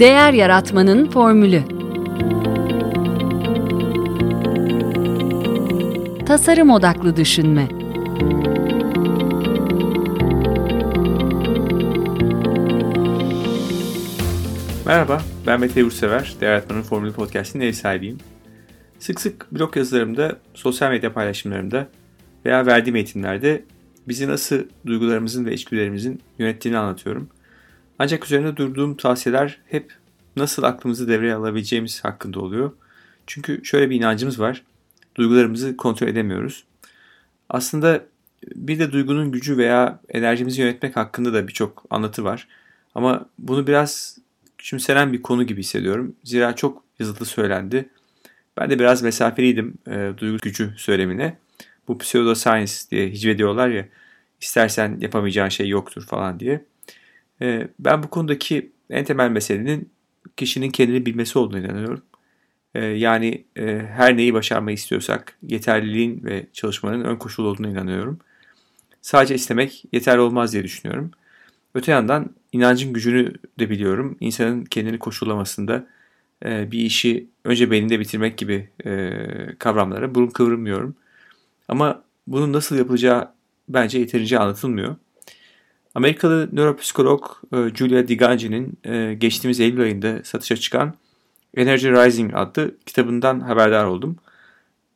Değer Yaratmanın Formülü Tasarım Odaklı Düşünme Merhaba, ben Mete Yurtsever, Değer Yaratmanın Formülü Podcast'inin ev sahibiyim. Sık sık blog yazılarımda, sosyal medya paylaşımlarımda veya verdiğim eğitimlerde bizi nasıl duygularımızın ve içgüdülerimizin yönettiğini anlatıyorum. Ancak üzerinde durduğum tavsiyeler hep nasıl aklımızı devreye alabileceğimiz hakkında oluyor. Çünkü şöyle bir inancımız var. Duygularımızı kontrol edemiyoruz. Aslında bir de duygunun gücü veya enerjimizi yönetmek hakkında da birçok anlatı var. Ama bunu biraz küçümsenen bir konu gibi hissediyorum. Zira çok yazılı söylendi. Ben de biraz mesafeliydim e, duygu gücü söylemine. Bu pseudoscience diye hicvediyorlar ya istersen yapamayacağın şey yoktur falan diye. E, ben bu konudaki en temel meselenin kişinin kendini bilmesi olduğunu inanıyorum. E, yani e, her neyi başarmayı istiyorsak yeterliliğin ve çalışmanın ön koşulu olduğunu inanıyorum. Sadece istemek yeterli olmaz diye düşünüyorum. Öte yandan inancın gücünü de biliyorum. İnsanın kendini koşullamasında e, bir işi önce beyninde bitirmek gibi e, kavramlara burun kıvırmıyorum. Ama bunun nasıl yapılacağı bence yeterince anlatılmıyor. Amerikalı nöropsikolog e, Julia Diganji'nin e, geçtiğimiz Eylül ayında satışa çıkan Energy Rising adlı kitabından haberdar oldum.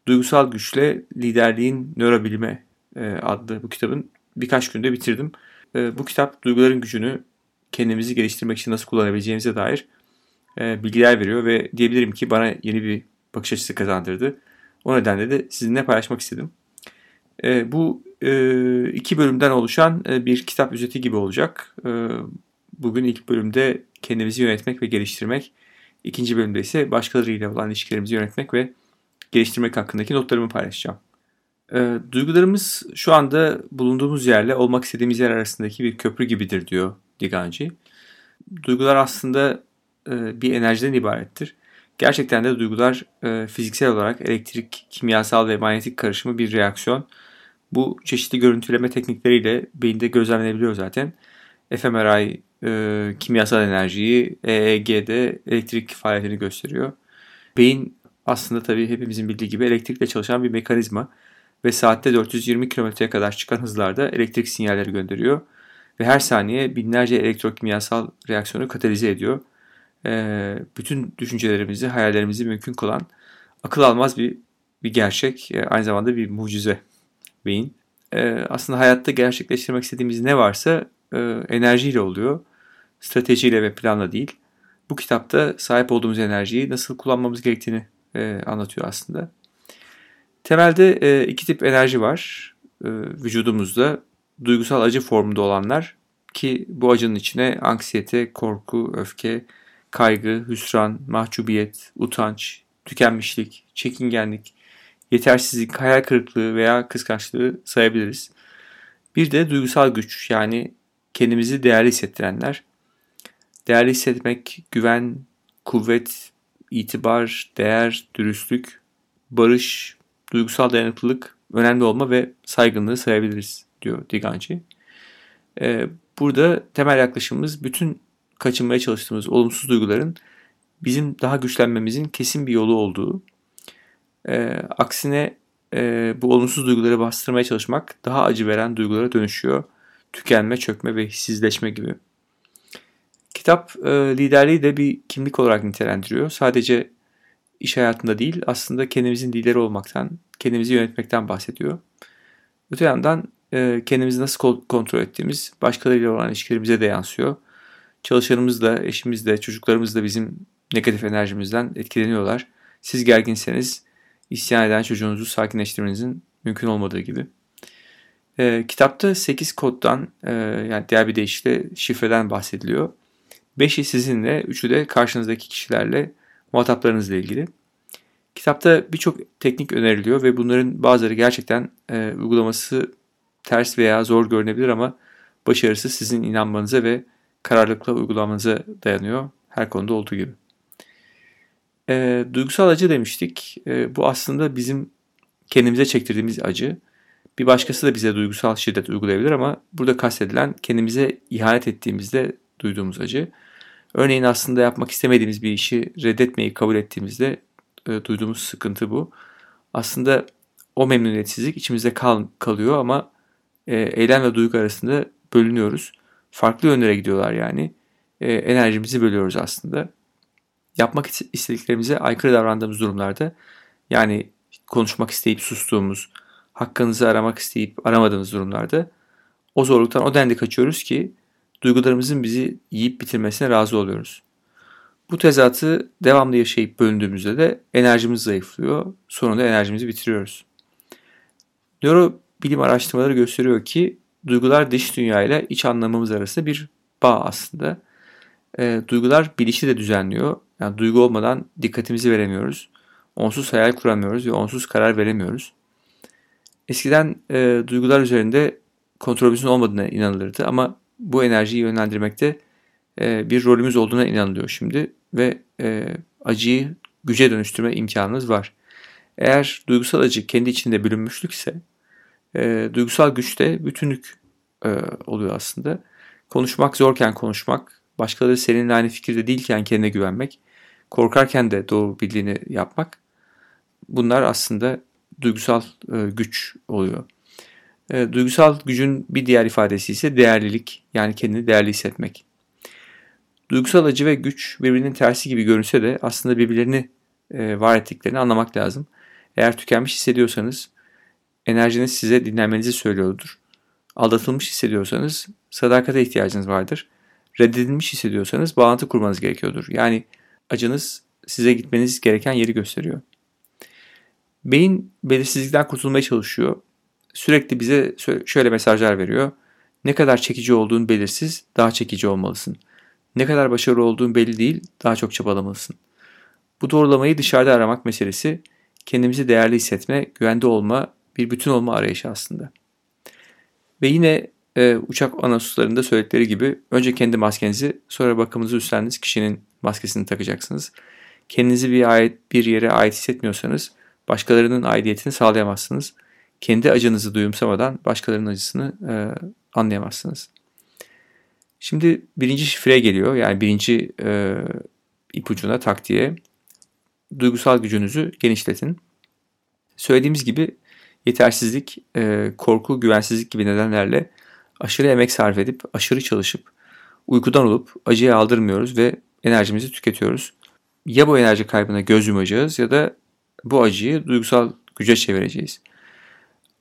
Duygusal Güçle Liderliğin Nörobilime e, adlı bu kitabın birkaç günde bitirdim. Bu kitap duyguların gücünü kendimizi geliştirmek için nasıl kullanabileceğimize dair bilgiler veriyor ve diyebilirim ki bana yeni bir bakış açısı kazandırdı. O nedenle de sizinle paylaşmak istedim. Bu iki bölümden oluşan bir kitap özeti gibi olacak. Bugün ilk bölümde kendimizi yönetmek ve geliştirmek, ikinci bölümde ise başkalarıyla olan ilişkilerimizi yönetmek ve geliştirmek hakkındaki notlarımı paylaşacağım. Duygularımız şu anda bulunduğumuz yerle olmak istediğimiz yer arasındaki bir köprü gibidir diyor Diganci. Duygular aslında bir enerjiden ibarettir. Gerçekten de duygular fiziksel olarak elektrik, kimyasal ve manyetik karışımı bir reaksiyon bu çeşitli görüntüleme teknikleriyle beyinde gözlemlenebiliyor zaten. fMRI e, kimyasal enerjiyi, EEG'de elektrik faaliyetini gösteriyor. Beyin aslında tabii hepimizin bildiği gibi elektrikle çalışan bir mekanizma ve saatte 420 kilometreye kadar çıkan hızlarda elektrik sinyalleri gönderiyor ve her saniye binlerce elektrokimyasal reaksiyonu katalize ediyor. E, bütün düşüncelerimizi, hayallerimizi mümkün kılan akıl almaz bir bir gerçek, e, aynı zamanda bir mucize beyin. E, aslında hayatta gerçekleştirmek istediğimiz ne varsa e, enerjiyle oluyor. Stratejiyle ve planla değil. Bu kitapta sahip olduğumuz enerjiyi nasıl kullanmamız gerektiğini e, anlatıyor aslında. Temelde e, iki tip enerji var e, vücudumuzda. Duygusal acı formunda olanlar ki bu acının içine anksiyete, korku, öfke, kaygı, hüsran, mahcubiyet, utanç, tükenmişlik, çekingenlik, yetersizlik, hayal kırıklığı veya kıskançlığı sayabiliriz. Bir de duygusal güç yani kendimizi değerli hissettirenler. Değerli hissetmek, güven, kuvvet, itibar, değer, dürüstlük, barış, duygusal dayanıklılık, önemli olma ve saygınlığı sayabiliriz diyor Diganci. Ee, burada temel yaklaşımımız bütün kaçınmaya çalıştığımız olumsuz duyguların bizim daha güçlenmemizin kesin bir yolu olduğu e, aksine e, bu olumsuz duyguları bastırmaya çalışmak daha acı veren duygulara dönüşüyor. Tükenme, çökme ve hissizleşme gibi. Kitap e, liderliği de bir kimlik olarak nitelendiriyor. Sadece iş hayatında değil aslında kendimizin lideri olmaktan, kendimizi yönetmekten bahsediyor. Öte yandan e, kendimizi nasıl kontrol ettiğimiz başkalarıyla olan ilişkilerimize de yansıyor. Çalışanımız da, eşimiz de, çocuklarımız da bizim negatif enerjimizden etkileniyorlar. Siz gerginseniz isyan eden çocuğunuzu sakinleştirmenizin mümkün olmadığı gibi. E, kitapta 8 koddan e, yani diğer bir deyişle şifreden bahsediliyor. 5'i sizinle, 3'ü de karşınızdaki kişilerle muhataplarınızla ilgili. Kitapta birçok teknik öneriliyor ve bunların bazıları gerçekten e, uygulaması ters veya zor görünebilir ama başarısı sizin inanmanıza ve kararlılıkla uygulamanıza dayanıyor. Her konuda olduğu gibi. E, duygusal acı demiştik. E, bu aslında bizim kendimize çektirdiğimiz acı. Bir başkası da bize duygusal şiddet uygulayabilir ama burada kastedilen kendimize ihanet ettiğimizde duyduğumuz acı. Örneğin aslında yapmak istemediğimiz bir işi reddetmeyi kabul ettiğimizde e, duyduğumuz sıkıntı bu. Aslında o memnuniyetsizlik içimizde kal, kalıyor ama e, eylem ve duygu arasında bölünüyoruz. Farklı yönlere gidiyorlar yani. E, enerjimizi bölüyoruz aslında. Yapmak istediklerimize aykırı davrandığımız durumlarda yani konuşmak isteyip sustuğumuz, hakkınızı aramak isteyip aramadığımız durumlarda o zorluktan o denli kaçıyoruz ki duygularımızın bizi yiyip bitirmesine razı oluyoruz. Bu tezatı devamlı yaşayıp bölündüğümüzde de enerjimiz zayıflıyor. Sonunda enerjimizi bitiriyoruz. Nöro bilim araştırmaları gösteriyor ki duygular dış dünya ile iç anlamımız arasında bir bağ aslında. E, duygular bilişi de düzenliyor. Yani duygu olmadan dikkatimizi veremiyoruz. Onsuz hayal kuramıyoruz ve onsuz karar veremiyoruz. Eskiden e, duygular üzerinde kontrolümüzün olmadığına inanılırdı ama bu enerjiyi yönlendirmekte e, bir rolümüz olduğuna inanılıyor şimdi ve e, acıyı güce dönüştürme imkanımız var. Eğer duygusal acı kendi içinde bölünmüşlükse e, duygusal güç de bütünlük e, oluyor aslında. Konuşmak zorken konuşmak, başkaları seninle aynı fikirde değilken kendine güvenmek, korkarken de doğru bildiğini yapmak bunlar aslında duygusal e, güç oluyor. E, duygusal gücün bir diğer ifadesi ise değerlilik yani kendini değerli hissetmek. Duygusal acı ve güç birbirinin tersi gibi görünse de aslında birbirlerini e, var ettiklerini anlamak lazım. Eğer tükenmiş hissediyorsanız enerjiniz size dinlenmenizi söylüyordur. Aldatılmış hissediyorsanız sadakate ihtiyacınız vardır. Reddedilmiş hissediyorsanız bağlantı kurmanız gerekiyordur. Yani acınız size gitmeniz gereken yeri gösteriyor. Beyin belirsizlikten kurtulmaya çalışıyor. Sürekli bize şöyle mesajlar veriyor. Ne kadar çekici olduğun belirsiz, daha çekici olmalısın. Ne kadar başarılı olduğun belli değil, daha çok çabalamalısın. Bu doğrulamayı dışarıda aramak meselesi kendimizi değerli hissetme, güvende olma, bir bütün olma arayışı aslında. Ve yine e, uçak anonsuslarında söyledikleri gibi önce kendi maskenizi sonra bakımınızı üstlendiğiniz kişinin maskesini takacaksınız. Kendinizi bir, ait, bir yere ait hissetmiyorsanız başkalarının aidiyetini sağlayamazsınız. Kendi acınızı duyumsamadan başkalarının acısını e, anlayamazsınız. Şimdi birinci şifre geliyor. Yani birinci e, ipucuna taktiğe duygusal gücünüzü genişletin. Söylediğimiz gibi yetersizlik, e, korku, güvensizlik gibi nedenlerle aşırı emek sarf edip, aşırı çalışıp, uykudan olup acıya aldırmıyoruz ve enerjimizi tüketiyoruz. Ya bu enerji kaybına göz yumacağız ya da bu acıyı duygusal güce çevireceğiz.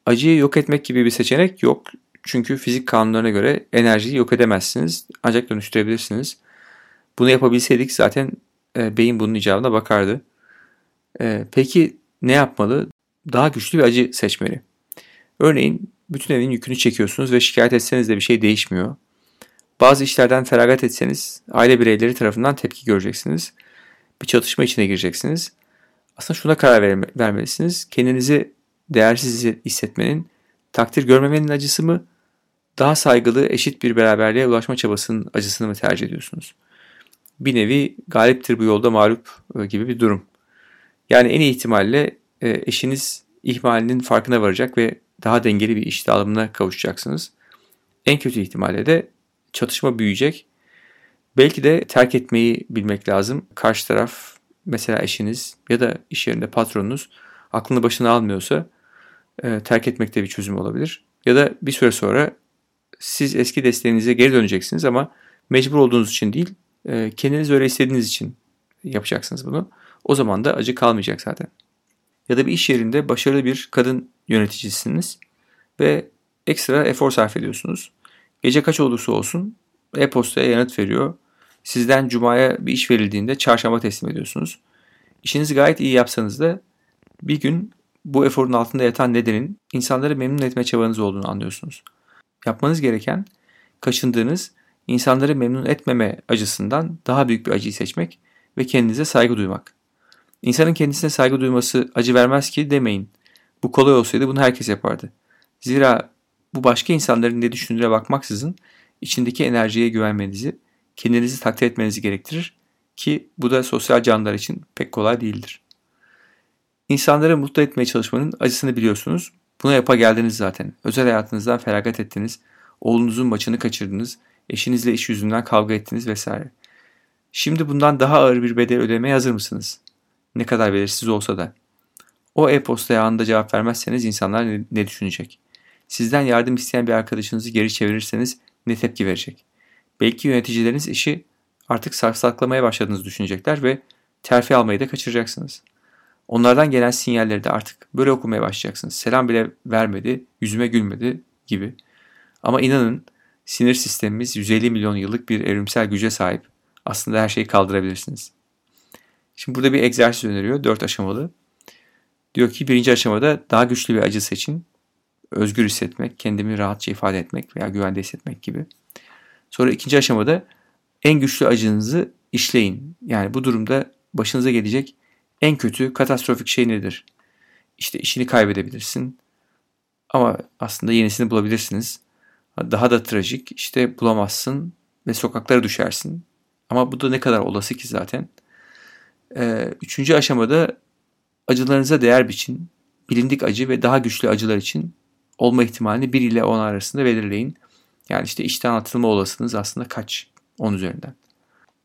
Acıyı yok etmek gibi bir seçenek yok. Çünkü fizik kanunlarına göre enerjiyi yok edemezsiniz ancak dönüştürebilirsiniz. Bunu yapabilseydik zaten e, beyin bunun icabına bakardı. E, peki ne yapmalı? Daha güçlü bir acı seçmeli. Örneğin bütün evin yükünü çekiyorsunuz ve şikayet etseniz de bir şey değişmiyor. Bazı işlerden feragat etseniz aile bireyleri tarafından tepki göreceksiniz. Bir çatışma içine gireceksiniz. Aslında şuna karar vermelisiniz. Kendinizi değersiz hissetmenin, takdir görmemenin acısı mı daha saygılı, eşit bir beraberliğe ulaşma çabasının acısını mı tercih ediyorsunuz? Bir nevi galiptir bu yolda mağlup e, gibi bir durum. Yani en iyi ihtimalle e, eşiniz ihmalinin farkına varacak ve daha dengeli bir iş dağılımına kavuşacaksınız. En kötü ihtimalle de çatışma büyüyecek. Belki de terk etmeyi bilmek lazım. Karşı taraf mesela eşiniz ya da iş yerinde patronunuz aklını başına almıyorsa e, terk etmek de bir çözüm olabilir. Ya da bir süre sonra siz eski desteğinize geri döneceksiniz ama mecbur olduğunuz için değil, e, kendiniz öyle istediğiniz için yapacaksınız bunu. O zaman da acı kalmayacak zaten. Ya da bir iş yerinde başarılı bir kadın yöneticisiniz ve ekstra efor sarf ediyorsunuz. Gece kaç olursa olsun e-postaya yanıt veriyor. Sizden cumaya bir iş verildiğinde çarşamba teslim ediyorsunuz. İşinizi gayet iyi yapsanız da bir gün bu eforun altında yatan nedenin insanları memnun etme çabanız olduğunu anlıyorsunuz. Yapmanız gereken kaçındığınız insanları memnun etmeme acısından daha büyük bir acıyı seçmek ve kendinize saygı duymak. İnsanın kendisine saygı duyması acı vermez ki demeyin. Bu kolay olsaydı bunu herkes yapardı. Zira bu başka insanların ne düşündüğüne bakmaksızın içindeki enerjiye güvenmenizi, kendinizi takdir etmenizi gerektirir ki bu da sosyal canlılar için pek kolay değildir. İnsanları mutlu etmeye çalışmanın acısını biliyorsunuz. Buna yapa geldiniz zaten. Özel hayatınızdan feragat ettiniz. Oğlunuzun maçını kaçırdınız. Eşinizle iş yüzünden kavga ettiniz vesaire. Şimdi bundan daha ağır bir bedel ödemeye hazır mısınız? Ne kadar belirsiz olsa da. O e-postaya anında cevap vermezseniz insanlar ne, ne düşünecek? Sizden yardım isteyen bir arkadaşınızı geri çevirirseniz ne tepki verecek? Belki yöneticileriniz işi artık saksaklamaya başladığınızı düşünecekler ve terfi almayı da kaçıracaksınız. Onlardan gelen sinyalleri de artık böyle okumaya başlayacaksınız. Selam bile vermedi, yüzüme gülmedi gibi. Ama inanın sinir sistemimiz 150 milyon yıllık bir evrimsel güce sahip. Aslında her şeyi kaldırabilirsiniz. Şimdi burada bir egzersiz öneriyor. Dört aşamalı. Diyor ki birinci aşamada daha güçlü bir acı seçin. Özgür hissetmek, kendimi rahatça ifade etmek veya güvende hissetmek gibi. Sonra ikinci aşamada en güçlü acınızı işleyin. Yani bu durumda başınıza gelecek en kötü katastrofik şey nedir? İşte işini kaybedebilirsin. Ama aslında yenisini bulabilirsiniz. Daha da trajik işte bulamazsın ve sokaklara düşersin. Ama bu da ne kadar olası ki zaten. Ee, üçüncü aşamada acılarınıza değer biçin. Bilindik acı ve daha güçlü acılar için olma ihtimalini 1 ile 10 arasında belirleyin. Yani işte işten atılma olasılığınız aslında kaç 10 üzerinden.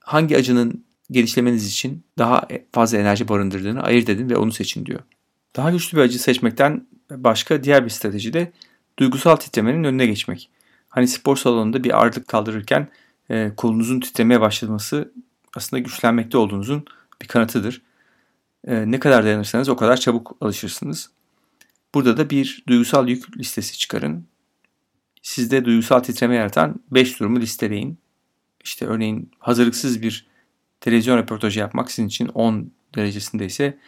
Hangi acının gelişlemeniz için daha fazla enerji barındırdığını ayırt edin ve onu seçin diyor. Daha güçlü bir acı seçmekten başka diğer bir strateji de duygusal titremenin önüne geçmek. Hani spor salonunda bir ağırlık kaldırırken e, kolunuzun titremeye başlaması aslında güçlenmekte olduğunuzun bir kanıtıdır. E, ne kadar dayanırsanız o kadar çabuk alışırsınız. Burada da bir duygusal yük listesi çıkarın. Sizde duygusal titreme yaratan 5 durumu listeleyin. İşte örneğin hazırlıksız bir televizyon röportajı yapmak sizin için 10 derecesinde ise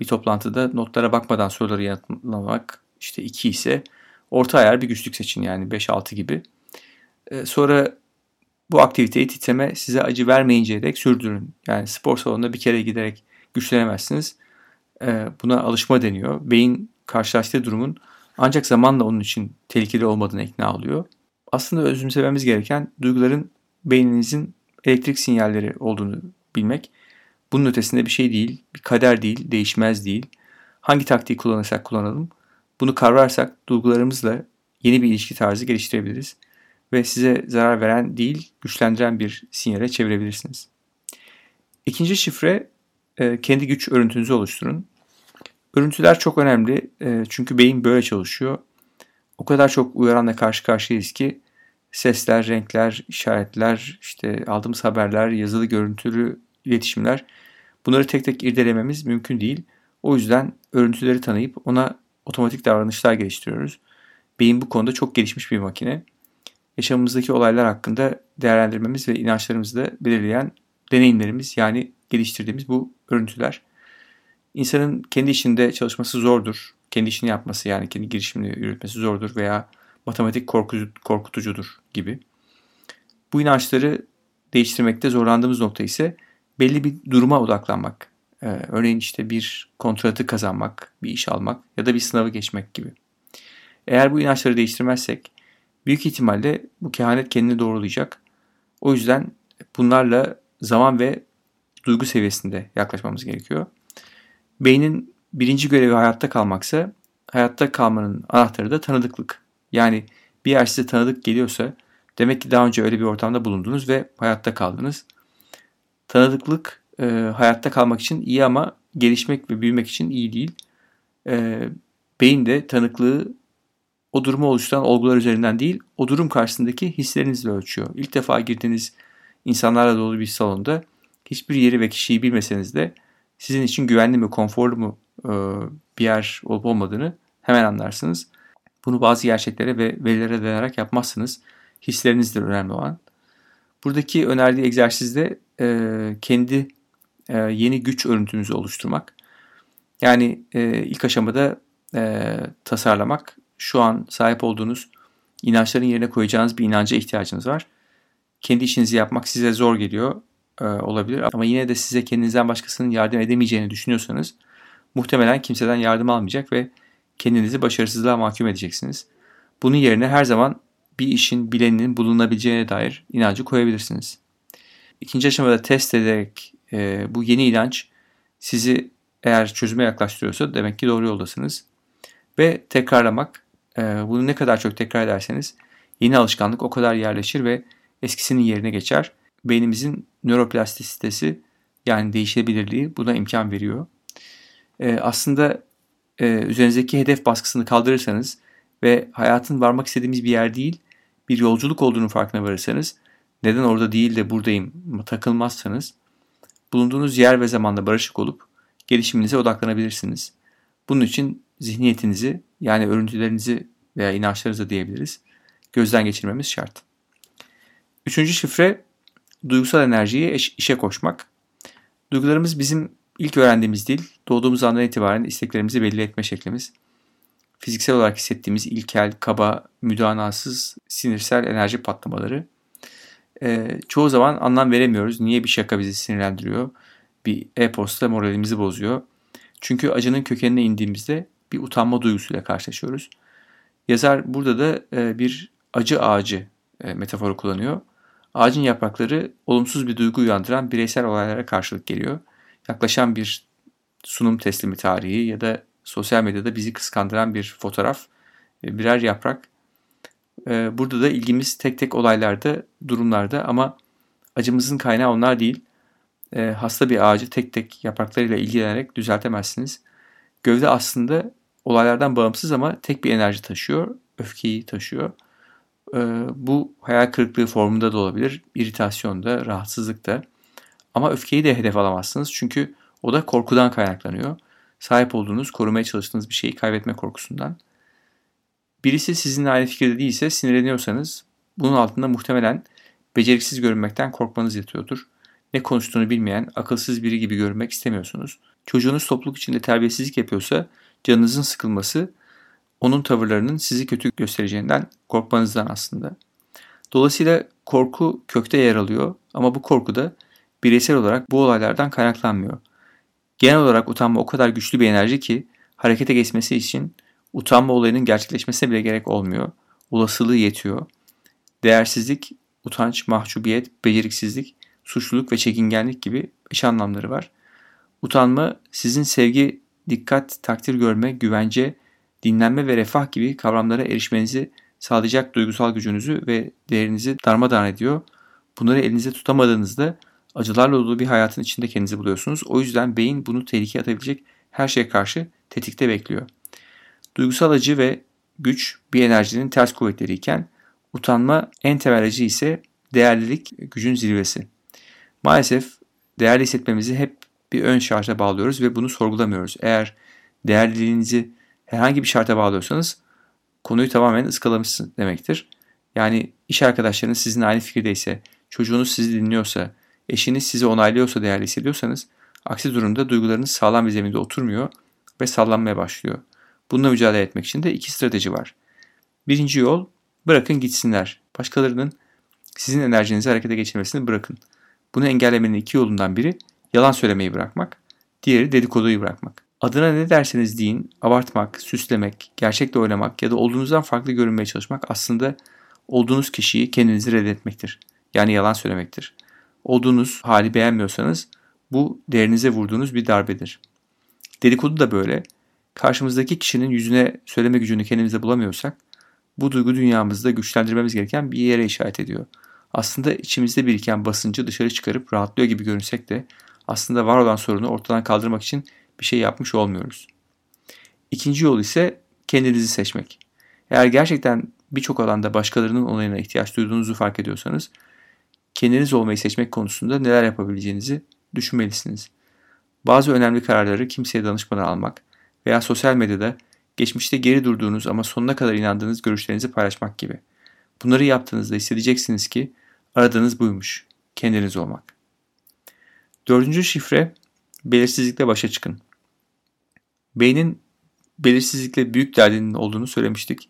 bir toplantıda notlara bakmadan soruları yanıtlamak işte 2 ise orta ayar bir güçlük seçin yani 5-6 gibi. Ee, sonra bu aktiviteyi titreme size acı vermeyinceye dek sürdürün. Yani spor salonuna bir kere giderek güçlenemezsiniz. Ee, buna alışma deniyor. Beyin karşılaştığı durumun ancak zamanla onun için tehlikeli olmadığını ikna oluyor. Aslında özümsememiz gereken duyguların beyninizin elektrik sinyalleri olduğunu bilmek bunun ötesinde bir şey değil, bir kader değil, değişmez değil. Hangi taktiği kullanırsak kullanalım, bunu kavrarsak duygularımızla yeni bir ilişki tarzı geliştirebiliriz ve size zarar veren değil, güçlendiren bir sinyale çevirebilirsiniz. İkinci şifre, e, kendi güç örüntünüzü oluşturun. Örüntüler çok önemli e, çünkü beyin böyle çalışıyor. O kadar çok uyaranla karşı karşıyayız ki sesler, renkler, işaretler, işte aldığımız haberler, yazılı görüntülü iletişimler bunları tek tek irdelememiz mümkün değil. O yüzden örüntüleri tanıyıp ona otomatik davranışlar geliştiriyoruz. Beyin bu konuda çok gelişmiş bir makine. Yaşamımızdaki olaylar hakkında değerlendirmemiz ve inançlarımızı da belirleyen deneyimlerimiz yani geliştirdiğimiz bu örüntüler. İnsanın kendi işinde çalışması zordur. Kendi işini yapması yani kendi girişimini yürütmesi zordur veya matematik korkutucudur gibi. Bu inançları değiştirmekte zorlandığımız nokta ise belli bir duruma odaklanmak. Ee, örneğin işte bir kontratı kazanmak, bir iş almak ya da bir sınavı geçmek gibi. Eğer bu inançları değiştirmezsek büyük ihtimalle bu kehanet kendini doğrulayacak. O yüzden bunlarla zaman ve duygu seviyesinde yaklaşmamız gerekiyor. Beynin birinci görevi hayatta kalmaksa hayatta kalmanın anahtarı da tanıdıklık. Yani bir yer size tanıdık geliyorsa demek ki daha önce öyle bir ortamda bulundunuz ve hayatta kaldınız. Tanıdıklık e, hayatta kalmak için iyi ama gelişmek ve büyümek için iyi değil. E, beyin de tanıklığı o durumu oluşturan olgular üzerinden değil, o durum karşısındaki hislerinizle ölçüyor. İlk defa girdiğiniz insanlarla dolu bir salonda hiçbir yeri ve kişiyi bilmeseniz de sizin için güvenli mi, konforlu mu e, bir yer olup olmadığını hemen anlarsınız. Bunu bazı gerçeklere ve verilere dayanarak yapmazsınız. Hislerinizdir önemli olan. Buradaki önerdiği egzersizde e, kendi e, yeni güç örüntünüzü oluşturmak. Yani ilk aşamada tasarlamak. Şu an sahip olduğunuz inançların yerine koyacağınız bir inanca ihtiyacınız var. Kendi işinizi yapmak size zor geliyor e, olabilir ama yine de size kendinizden başkasının yardım edemeyeceğini düşünüyorsanız muhtemelen kimseden yardım almayacak ve kendinizi başarısızlığa mahkum edeceksiniz. Bunun yerine her zaman bir işin bileninin bulunabileceğine dair inancı koyabilirsiniz. İkinci aşamada test ederek e, bu yeni inanç sizi eğer çözüme yaklaştırıyorsa demek ki doğru yoldasınız. Ve tekrarlamak, bunu ne kadar çok tekrar ederseniz yeni alışkanlık o kadar yerleşir ve eskisinin yerine geçer. beynimizin nöroplastisitesi yani değişebilirliği buna imkan veriyor. E, aslında e, üzerinizdeki hedef baskısını kaldırırsanız ve hayatın varmak istediğimiz bir yer değil bir yolculuk olduğunu farkına varırsanız neden orada değil de buradayım takılmazsanız bulunduğunuz yer ve zamanda barışık olup gelişiminize odaklanabilirsiniz. Bunun için zihniyetinizi yani örüntülerinizi veya inançlarınızı diyebiliriz gözden geçirmemiz şart. Üçüncü şifre duygusal enerjiyi işe koşmak. Duygularımız bizim ilk öğrendiğimiz dil, doğduğumuz andan itibaren isteklerimizi belli etme şeklimiz. Fiziksel olarak hissettiğimiz ilkel, kaba, müdanasız, sinirsel enerji patlamaları. Ee, çoğu zaman anlam veremiyoruz. Niye bir şaka bizi sinirlendiriyor? Bir e-posta moralimizi bozuyor. Çünkü acının kökenine indiğimizde bir utanma duygusuyla karşılaşıyoruz. Yazar burada da e, bir acı ağacı e, metaforu kullanıyor. Ağacın yaprakları olumsuz bir duygu uyandıran bireysel olaylara karşılık geliyor. Yaklaşan bir sunum teslimi tarihi ya da sosyal medyada bizi kıskandıran bir fotoğraf, e, birer yaprak. Burada da ilgimiz tek tek olaylarda, durumlarda ama acımızın kaynağı onlar değil. Hasta bir ağacı tek tek yapraklarıyla ilgilenerek düzeltemezsiniz. Gövde aslında olaylardan bağımsız ama tek bir enerji taşıyor, öfkeyi taşıyor. Bu hayal kırıklığı formunda da olabilir, iritasyonda, rahatsızlıkta. Ama öfkeyi de hedef alamazsınız çünkü o da korkudan kaynaklanıyor. Sahip olduğunuz, korumaya çalıştığınız bir şeyi kaybetme korkusundan. Birisi sizinle aynı fikirde değilse sinirleniyorsanız bunun altında muhtemelen beceriksiz görünmekten korkmanız yatıyordur. Ne konuştuğunu bilmeyen, akılsız biri gibi görünmek istemiyorsunuz. Çocuğunuz topluluk içinde terbiyesizlik yapıyorsa canınızın sıkılması onun tavırlarının sizi kötü göstereceğinden korkmanızdan aslında. Dolayısıyla korku kökte yer alıyor ama bu korku da bireysel olarak bu olaylardan kaynaklanmıyor. Genel olarak utanma o kadar güçlü bir enerji ki harekete geçmesi için utanma olayının gerçekleşmesine bile gerek olmuyor. Olasılığı yetiyor. Değersizlik, utanç, mahcubiyet, beceriksizlik, suçluluk ve çekingenlik gibi eş anlamları var. Utanma sizin sevgi, dikkat, takdir görme, güvence, dinlenme ve refah gibi kavramlara erişmenizi sağlayacak duygusal gücünüzü ve değerinizi darmadağın ediyor. Bunları elinize tutamadığınızda acılarla dolu bir hayatın içinde kendinizi buluyorsunuz. O yüzden beyin bunu tehlikeye atabilecek her şeye karşı tetikte bekliyor. Duygusal acı ve güç bir enerjinin ters kuvvetleriyken utanma en temel acı ise değerlilik gücün zirvesi. Maalesef değerli hissetmemizi hep bir ön şarta bağlıyoruz ve bunu sorgulamıyoruz. Eğer değerliliğinizi herhangi bir şarta bağlıyorsanız konuyu tamamen ıskalamışsın demektir. Yani iş arkadaşlarınız sizinle aynı fikirdeyse, çocuğunuz sizi dinliyorsa, eşiniz sizi onaylıyorsa değerli hissediyorsanız, aksi durumda duygularınız sağlam bir zeminde oturmuyor ve sallanmaya başlıyor. Bununla mücadele etmek için de iki strateji var. Birinci yol, bırakın gitsinler. Başkalarının sizin enerjinizi harekete geçirmesini bırakın. Bunu engellemenin iki yolundan biri yalan söylemeyi bırakmak, diğeri dedikoduyu bırakmak. Adına ne derseniz deyin, abartmak, süslemek, gerçekle oynamak ya da olduğunuzdan farklı görünmeye çalışmak aslında olduğunuz kişiyi kendinizi reddetmektir. Yani yalan söylemektir. Olduğunuz hali beğenmiyorsanız bu değerinize vurduğunuz bir darbedir. Dedikodu da böyle. Karşımızdaki kişinin yüzüne söyleme gücünü kendimize bulamıyorsak bu duygu dünyamızda güçlendirmemiz gereken bir yere işaret ediyor. Aslında içimizde biriken basıncı dışarı çıkarıp rahatlıyor gibi görünsek de aslında var olan sorunu ortadan kaldırmak için bir şey yapmış olmuyoruz. İkinci yol ise kendinizi seçmek. Eğer gerçekten birçok alanda başkalarının onayına ihtiyaç duyduğunuzu fark ediyorsanız kendiniz olmayı seçmek konusunda neler yapabileceğinizi düşünmelisiniz. Bazı önemli kararları kimseye danışmadan almak veya sosyal medyada geçmişte geri durduğunuz ama sonuna kadar inandığınız görüşlerinizi paylaşmak gibi. Bunları yaptığınızda hissedeceksiniz ki aradığınız buymuş. Kendiniz olmak. Dördüncü şifre belirsizlikle başa çıkın. Beynin belirsizlikle büyük derdinin olduğunu söylemiştik.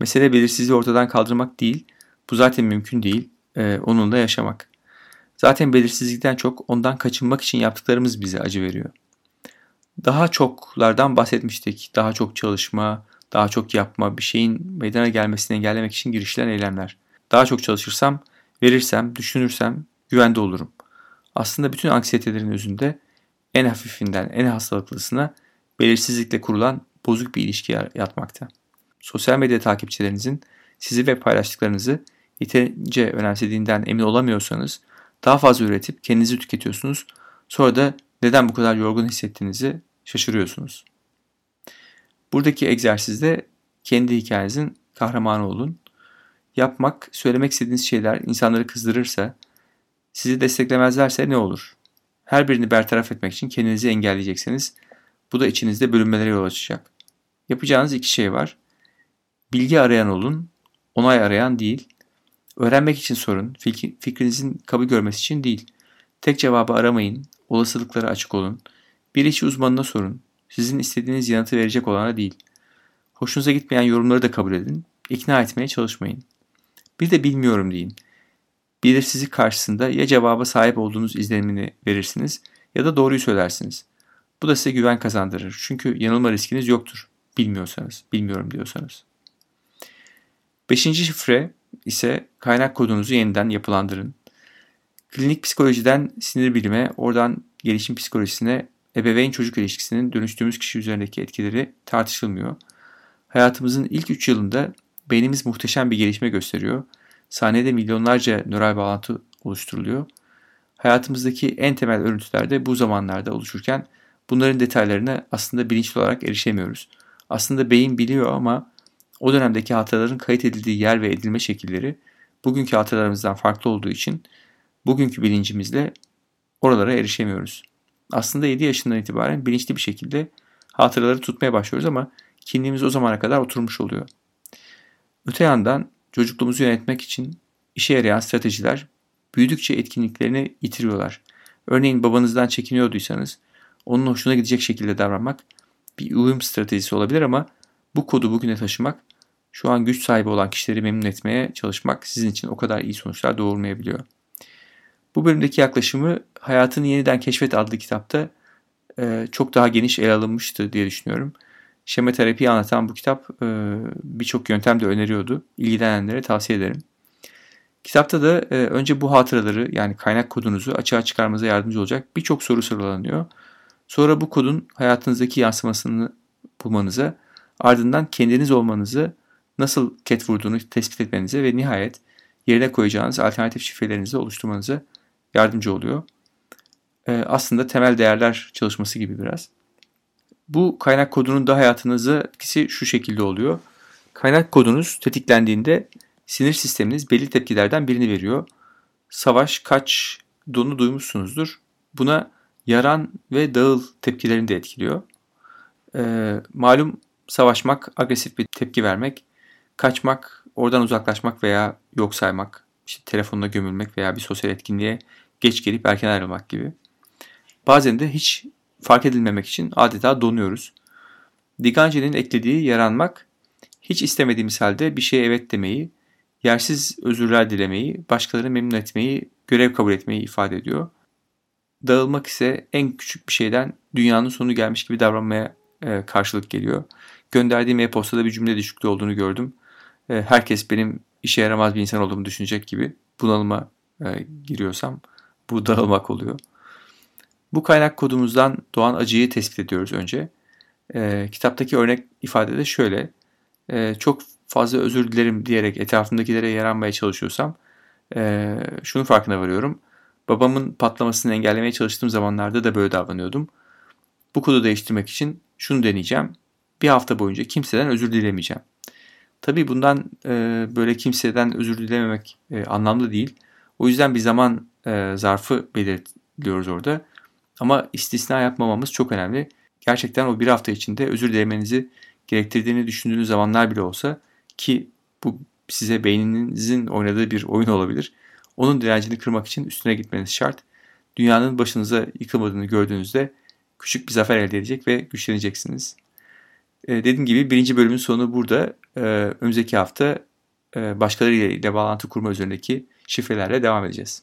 Mesele belirsizliği ortadan kaldırmak değil, bu zaten mümkün değil, e, onunla yaşamak. Zaten belirsizlikten çok ondan kaçınmak için yaptıklarımız bize acı veriyor. Daha çoklardan bahsetmiştik. Daha çok çalışma, daha çok yapma, bir şeyin meydana gelmesini engellemek için girişilen eylemler. Daha çok çalışırsam, verirsem, düşünürsem güvende olurum. Aslında bütün anksiyetelerin özünde en hafifinden en hastalıklısına belirsizlikle kurulan bozuk bir ilişki yatmakta. Sosyal medya takipçilerinizin sizi ve paylaştıklarınızı yeterince önemsediğinden emin olamıyorsanız Daha fazla üretip kendinizi tüketiyorsunuz. Sonra da neden bu kadar yorgun hissettiğinizi şaşırıyorsunuz. Buradaki egzersizde kendi hikayenizin kahramanı olun. Yapmak, söylemek istediğiniz şeyler insanları kızdırırsa, sizi desteklemezlerse ne olur? Her birini bertaraf etmek için kendinizi engelleyeceksiniz. Bu da içinizde bölünmelere yol açacak. Yapacağınız iki şey var. Bilgi arayan olun, onay arayan değil. Öğrenmek için sorun, fikrinizin kabul görmesi için değil. Tek cevabı aramayın, olasılıklara açık olun. Bir işi uzmanına sorun, sizin istediğiniz yanıtı verecek olana değil. Hoşunuza gitmeyen yorumları da kabul edin, ikna etmeye çalışmayın. Bir de bilmiyorum deyin. Belirsizlik karşısında ya cevaba sahip olduğunuz izlenimini verirsiniz ya da doğruyu söylersiniz. Bu da size güven kazandırır. Çünkü yanılma riskiniz yoktur. Bilmiyorsanız, bilmiyorum diyorsanız. Beşinci şifre ise kaynak kodunuzu yeniden yapılandırın. Klinik psikolojiden sinir bilime, oradan gelişim psikolojisine ebeveyn çocuk ilişkisinin dönüştüğümüz kişi üzerindeki etkileri tartışılmıyor. Hayatımızın ilk 3 yılında beynimiz muhteşem bir gelişme gösteriyor. Sahnede milyonlarca nöral bağlantı oluşturuluyor. Hayatımızdaki en temel örüntüler de bu zamanlarda oluşurken bunların detaylarına aslında bilinçli olarak erişemiyoruz. Aslında beyin biliyor ama o dönemdeki hataların kayıt edildiği yer ve edilme şekilleri bugünkü hatalarımızdan farklı olduğu için bugünkü bilincimizle oralara erişemiyoruz. Aslında 7 yaşından itibaren bilinçli bir şekilde hatıraları tutmaya başlıyoruz ama kimliğimiz o zamana kadar oturmuş oluyor. Öte yandan çocukluğumuzu yönetmek için işe yarayan stratejiler büyüdükçe etkinliklerini yitiriyorlar. Örneğin babanızdan çekiniyorduysanız onun hoşuna gidecek şekilde davranmak bir uyum stratejisi olabilir ama bu kodu bugüne taşımak şu an güç sahibi olan kişileri memnun etmeye çalışmak sizin için o kadar iyi sonuçlar doğurmayabiliyor. Bu bölümdeki yaklaşımı Hayatını Yeniden Keşfet adlı kitapta çok daha geniş ele alınmıştı diye düşünüyorum. Şema terapiyi anlatan bu kitap e, birçok yöntem de öneriyordu. İlgilenenlere tavsiye ederim. Kitapta da e, önce bu hatıraları yani kaynak kodunuzu açığa çıkarmanıza yardımcı olacak birçok soru sıralanıyor. Sonra bu kodun hayatınızdaki yansımasını bulmanıza, ardından kendiniz olmanızı nasıl ket vurduğunu tespit etmenize ve nihayet yerine koyacağınız alternatif şifrelerinizi oluşturmanıza yardımcı oluyor. Ee, aslında temel değerler çalışması gibi biraz. Bu kaynak kodunun da hayatınızı etkisi şu şekilde oluyor. Kaynak kodunuz tetiklendiğinde sinir sisteminiz belli tepkilerden birini veriyor. Savaş, kaç, donu duymuşsunuzdur. Buna yaran ve dağıl tepkilerini de etkiliyor. Ee, malum savaşmak, agresif bir tepki vermek, kaçmak, oradan uzaklaşmak veya yok saymak, işte telefonuna gömülmek veya bir sosyal etkinliğe geç gelip erken ayrılmak gibi. Bazen de hiç fark edilmemek için adeta donuyoruz. Digance'nin eklediği yaranmak, hiç istemediğimiz halde bir şeye evet demeyi, yersiz özürler dilemeyi, başkalarını memnun etmeyi, görev kabul etmeyi ifade ediyor. Dağılmak ise en küçük bir şeyden dünyanın sonu gelmiş gibi davranmaya e, karşılık geliyor. Gönderdiğim e-postada bir cümle düşüklüğü olduğunu gördüm. E, herkes benim işe yaramaz bir insan olduğumu düşünecek gibi bunalıma e, giriyorsam bu dağılmak oluyor. Bu kaynak kodumuzdan doğan acıyı tespit ediyoruz önce. E, kitaptaki örnek ifade de şöyle. E, çok fazla özür dilerim diyerek etrafımdakilere yaranmaya çalışıyorsam e, şunu farkına varıyorum. Babamın patlamasını engellemeye çalıştığım zamanlarda da böyle davranıyordum. Bu kodu değiştirmek için şunu deneyeceğim. Bir hafta boyunca kimseden özür dilemeyeceğim. Tabii bundan e, böyle kimseden özür dilememek e, anlamlı değil. O yüzden bir zaman e, zarfı belirtiliyoruz orada. Ama istisna yapmamamız çok önemli. Gerçekten o bir hafta içinde özür dilemenizi gerektirdiğini düşündüğünüz zamanlar bile olsa ki bu size beyninizin oynadığı bir oyun olabilir. Onun direncini kırmak için üstüne gitmeniz şart. Dünyanın başınıza yıkılmadığını gördüğünüzde küçük bir zafer elde edecek ve güçleneceksiniz. Ee, dediğim gibi birinci bölümün sonu burada. Ee, önümüzdeki hafta e, başkalarıyla ile bağlantı kurma üzerindeki şifrelerle devam edeceğiz.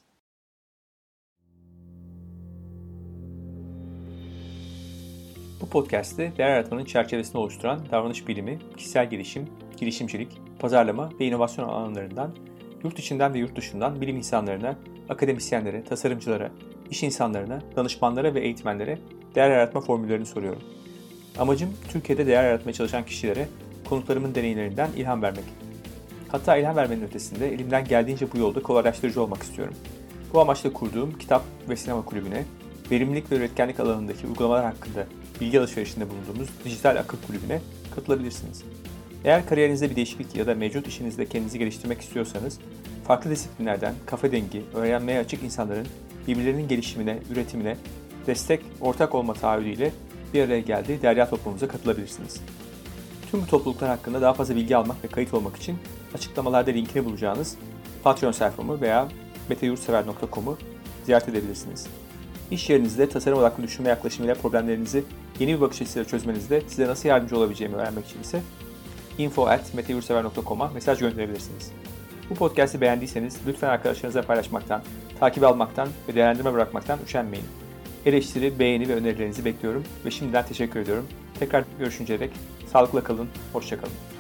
Podcast'te değer yaratmanın çerçevesini oluşturan davranış bilimi, kişisel gelişim, girişimcilik, pazarlama ve inovasyon alanlarından yurt içinden ve yurt dışından bilim insanlarına, akademisyenlere, tasarımcılara, iş insanlarına, danışmanlara ve eğitmenlere değer yaratma formüllerini soruyorum. Amacım Türkiye'de değer yaratmaya çalışan kişilere konuklarımın deneyimlerinden ilham vermek. Hatta ilham vermenin ötesinde elimden geldiğince bu yolda kolaylaştırıcı olmak istiyorum. Bu amaçla kurduğum kitap ve sinema kulübüne, verimlilik ve üretkenlik alanındaki uygulamalar hakkında bilgi alışverişinde bulunduğumuz dijital akıl kulübüne katılabilirsiniz. Eğer kariyerinizde bir değişiklik ya da mevcut işinizde kendinizi geliştirmek istiyorsanız, farklı disiplinlerden kafa dengi, öğrenmeye açık insanların birbirlerinin gelişimine, üretimine destek, ortak olma taahhüdüyle bir araya geldiği derya toplumumuza katılabilirsiniz. Tüm bu topluluklar hakkında daha fazla bilgi almak ve kayıt olmak için açıklamalarda linkini bulacağınız Patreon sayfamı veya meteyurtsever.com'u ziyaret edebilirsiniz. İş yerinizde tasarım odaklı düşünme yaklaşımıyla problemlerinizi yeni bir bakış açısıyla çözmenizde size nasıl yardımcı olabileceğimi öğrenmek için ise info.meteyurtsever.com'a mesaj gönderebilirsiniz. Bu podcast'i beğendiyseniz lütfen arkadaşlarınızla paylaşmaktan, takip almaktan ve değerlendirme bırakmaktan üşenmeyin. Eleştiri, beğeni ve önerilerinizi bekliyorum ve şimdiden teşekkür ediyorum. Tekrar görüşünceye dek sağlıkla kalın, hoşçakalın.